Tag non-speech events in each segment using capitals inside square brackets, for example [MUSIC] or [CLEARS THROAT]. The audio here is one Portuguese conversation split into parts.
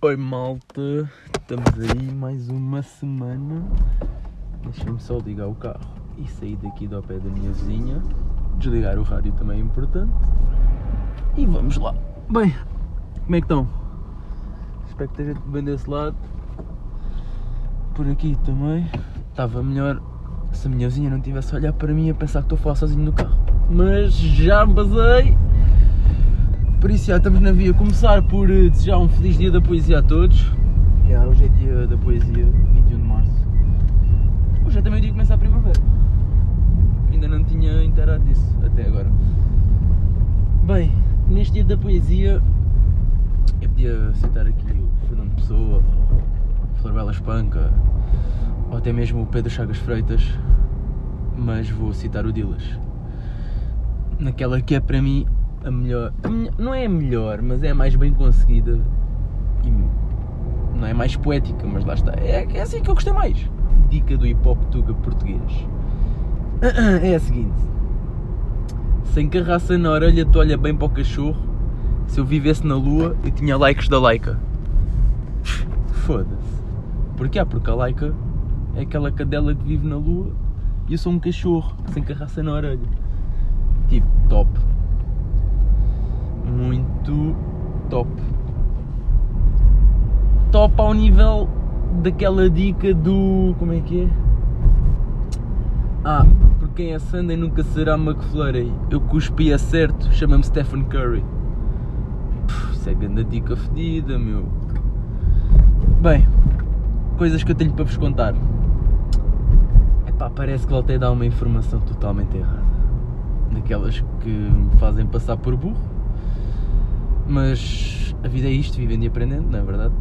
Oi malta, estamos aí mais uma semana. Deixa-me só ligar o carro e sair daqui do pé da minha vizinha. Desligar o rádio também é importante. E vamos lá. Bem, como é que estão? Espero que esteja tudo bem desse lado. Por aqui também. Estava melhor se a minha vizinha não tivesse a olhar para mim a pensar que estou a falar sozinho no carro. Mas já me basei. Por isso já estamos na via. Começar por eh, desejar um feliz dia da poesia a todos. Já, hoje é dia da poesia, 21 de março. Hoje é também o dia que começa a primavera. Ainda não tinha inteirado disso até agora. Bem, neste dia da poesia eu podia citar aqui o Fernando Pessoa, o Flor Bela Espanca, ou até mesmo o Pedro Chagas Freitas, mas vou citar o Dilas. Naquela que é para mim a melhor. a não é a melhor, mas é a mais bem conseguida. E não é mais poética, mas lá está. É, é assim que eu gostei mais. Dica do hip hop tuga português. [CLEARS THROAT] É a seguinte: sem carraça na orelha, tu olha bem para o cachorro. Se eu vivesse na lua, eu tinha likes da Laika. [LAUGHS] Foda-se. Porquê? Porque a Laika é aquela cadela que vive na lua e eu sou um cachorro sem carraça na orelha. Tipo, top. Muito top. Top ao nível daquela dica do. Como é que é? Ah, por quem é Sunday nunca será McFlurry. Eu cuspi a certo, chama-me Stephen Curry. Pff, Isso é grande dica fedida, meu. Bem, coisas que eu tenho para vos contar. Epá, parece que voltei a dar uma informação totalmente errada. Daquelas que me fazem passar por burro. Mas a vida é isto, vivendo e aprendendo, não é verdade?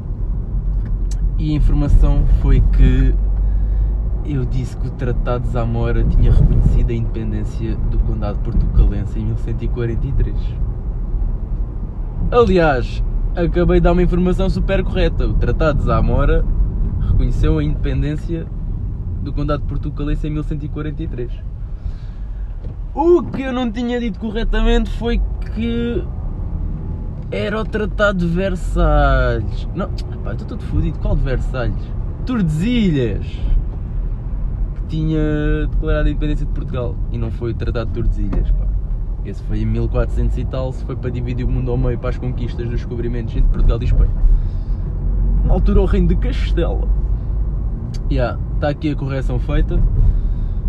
E a informação foi que eu disse que o Tratado de Zamora tinha reconhecido a independência do Condado Portucalense em 1143. Aliás, acabei de dar uma informação super correta. O Tratado de Zamora reconheceu a independência do Condado Portucalense em 1143. O que eu não tinha dito corretamente foi que era o Tratado de Versalhes. Não, pá, estou todo fodido. Qual de Versalhes? Tordesilhas! Que tinha declarado a independência de Portugal. E não foi o Tratado de Tordesilhas, pá. Esse foi em 1400 e tal, se foi para dividir o mundo ao meio para as conquistas dos descobrimentos entre Portugal e Espanha. Na altura o reino de Castela. Já, está aqui a correção feita.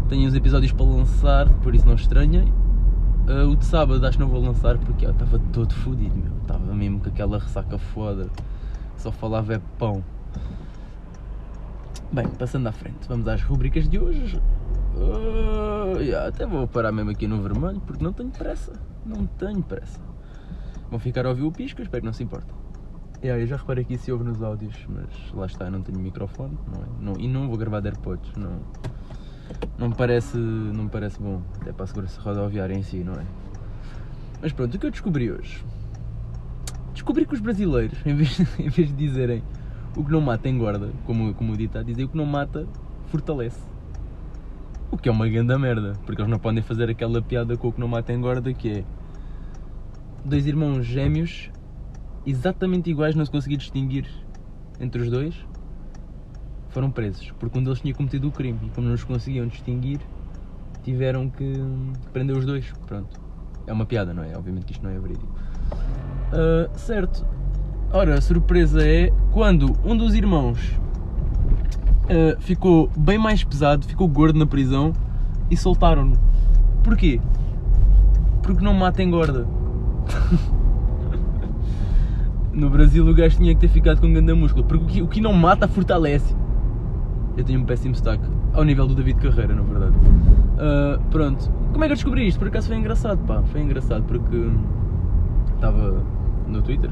Tenho os episódios para lançar, por isso não estranhem. Ah, o de sábado acho que não vou lançar porque eu estava todo fodido, meu. Estava mesmo com aquela ressaca foda. Só falava é pão. Bem, passando à frente, vamos às rubricas de hoje. Ah, yeah, até vou parar mesmo aqui no vermelho porque não tenho pressa. Não tenho pressa. Vão ficar a ouvir o pisco, espero que não se importem. Yeah, eu já reparei aqui se ouve nos áudios, mas lá está, eu não tenho microfone não é? Não- e não vou gravar de AirPods. Não, não, me parece, não me parece bom, até para a segurança rodoviária em si, não é? Mas pronto, o que eu descobri hoje? Descobri que os brasileiros, [LAUGHS] em vez, em vez de dizerem o que não mata engorda, como, como o ditado, dizem o que não mata fortalece. O que é uma grande merda, porque eles não podem fazer aquela piada com o que não mata engorda que é dois irmãos gêmeos exatamente iguais, não se conseguia distinguir entre os dois, foram presos, porque um deles tinha cometido o crime e como não os conseguiam distinguir, tiveram que prender os dois. Pronto. É uma piada, não é? Obviamente que isto não é verídico. Ah, certo. Ora, a surpresa é quando um dos irmãos ah, ficou bem mais pesado, ficou gordo na prisão e soltaram-no. Porquê? Porque não mata engorda. [LAUGHS] No Brasil o gajo tinha que ter ficado com um grande músculo. Porque o que, o que não mata fortalece. Eu tenho um péssimo destaque. Ao nível do David Carreira, na verdade. Ah, pronto. Como é que eu descobri isto? Por acaso foi engraçado, pá. Foi engraçado porque estava no Twitter,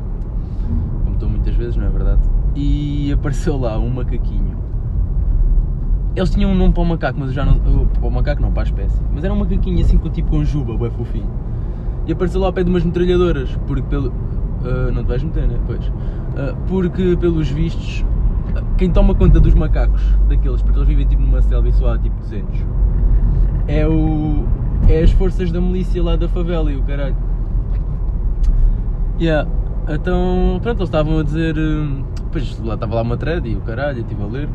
como estou muitas vezes, não é verdade? E apareceu lá um macaquinho. Eles tinham um nome para o macaco, mas eu já não. Para o macaco não, para a espécie. Mas era um macaquinho assim com tipo com juba, bem fofinho. E apareceu lá ao pé de umas metralhadoras, porque pelo. ah, não te vais meter, né? Pois. Ah, porque pelos vistos, quem toma conta dos macacos, daqueles, porque eles vivem tipo numa selva e só há tipo 200, é o. É as forças da milícia lá da favela e o caralho. Yeah. então, pronto, eles estavam a dizer. hum, Depois lá estava lá uma thread e o caralho, eu estive a ler.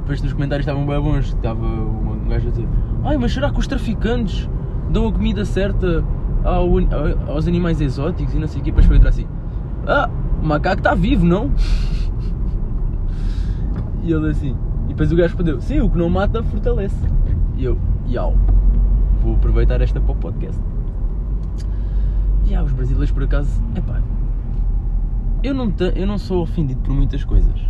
Depois nos comentários estavam bem bons. Estava um gajo a dizer: Ai, mas será que os traficantes dão a comida certa ao- aos animais exóticos e não sei o quê? Depois foi outra assim: Ah, o macaco está vivo, não? [LAUGHS] E ele assim. E depois o gajo respondeu: Sim, o que não mata fortalece. E eu: Iau, vou aproveitar esta para o podcast. E há os brasileiros por acaso. Epá, eu não, te- eu não sou ofendido por muitas coisas.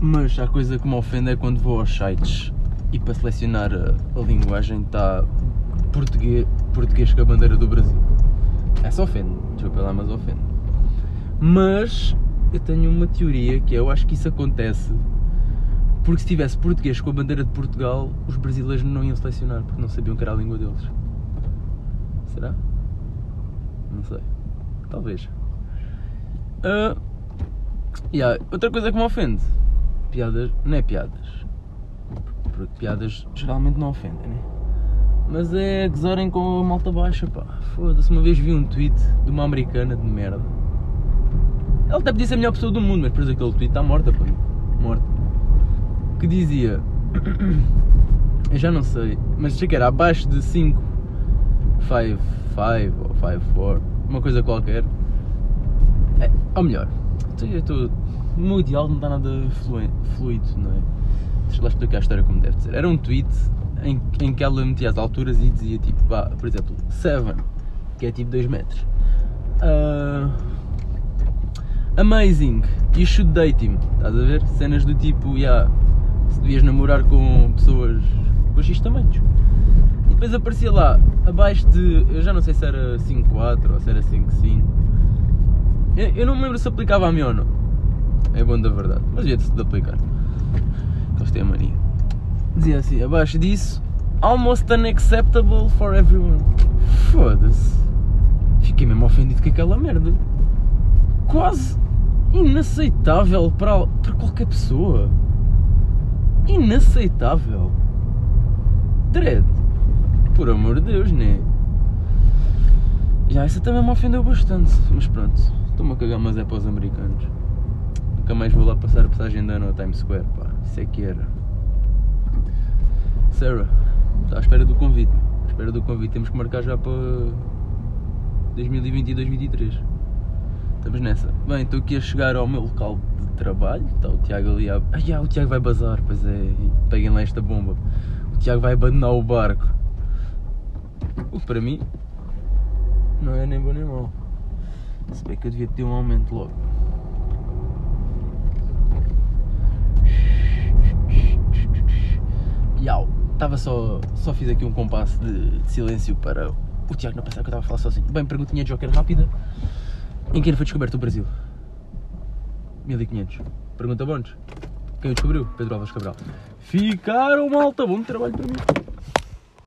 Mas a coisa que me ofende é quando vou aos sites e para selecionar a, a linguagem está português, português com a bandeira do Brasil. Essa ofende, desculpa lá, mas ofende. Mas eu tenho uma teoria que é, eu acho que isso acontece porque se tivesse português com a bandeira de Portugal, os brasileiros não iam selecionar porque não sabiam que era a língua deles. Será? Não sei. Talvez. Ah, yeah, Outra coisa que me ofende. Piadas. Não é piadas. Porque piadas geralmente não ofendem, né? Mas é gozarem com a malta baixa, pá. Foda-se, uma vez vi um tweet de uma americana de merda. Ela até podia ser a melhor pessoa do mundo, mas depois aquele tweet está morta, pá. Morta. Que dizia. [CLEARS THROAT] Eu já não sei, mas achei que era abaixo de 5, 5, 5 ou 5, 4, uma coisa qualquer. É, ou melhor, eu estou. O meu ideal não está nada fluido, não é? Deixa lá explicar a história como deve ser. Era um tweet em, em que ela metia as alturas e dizia tipo, vá, por exemplo, 7, que é tipo 2 metros. Ah, amazing, you should date him. Estás a ver? Cenas do tipo, yeah, se devias namorar com pessoas com X tamanhos. E depois aparecia lá, abaixo de. Eu já não sei se era 5.4 ou se era 5.5. Eu, eu não me lembro se aplicava a mim ou não. É bom da verdade, mas devia-se de aplicar. Têm a mania. Dizia assim, abaixo disso, almost unacceptable for everyone. Foda-se. Fiquei mesmo ofendido com aquela merda. Quase inaceitável para, para qualquer pessoa. Inaceitável. Dread. Por amor de Deus, né? Já, essa também me ofendeu bastante. Mas pronto, estou-me a cagar, mas é para os americanos. Nunca mais vou lá passar a passagem de ano ao Times Square, pá. Isso é que era. Sarah, está à espera do convite. À espera do convite. Temos que marcar já para 2020 e 2023. Estamos nessa. Bem, estou aqui a chegar ao meu local de trabalho. Está o Tiago ali a. Ah, o Tiago vai bazar, pois é. Peguem lá esta bomba. O Tiago vai abandonar o barco. O que para mim não é nem bom nem mau. Se bem que eu devia ter um aumento logo. Iau, estava só. Só fiz aqui um compasso de, de silêncio para o Tiago não pensar que eu estava a falar sozinho. Bem, perguntinha de Joker rápida. Em que ano foi descoberto o Brasil? 1500. Pergunta bónus. Quem o descobriu? Pedro Alves Cabral. Ficaram malta, bom trabalho para mim.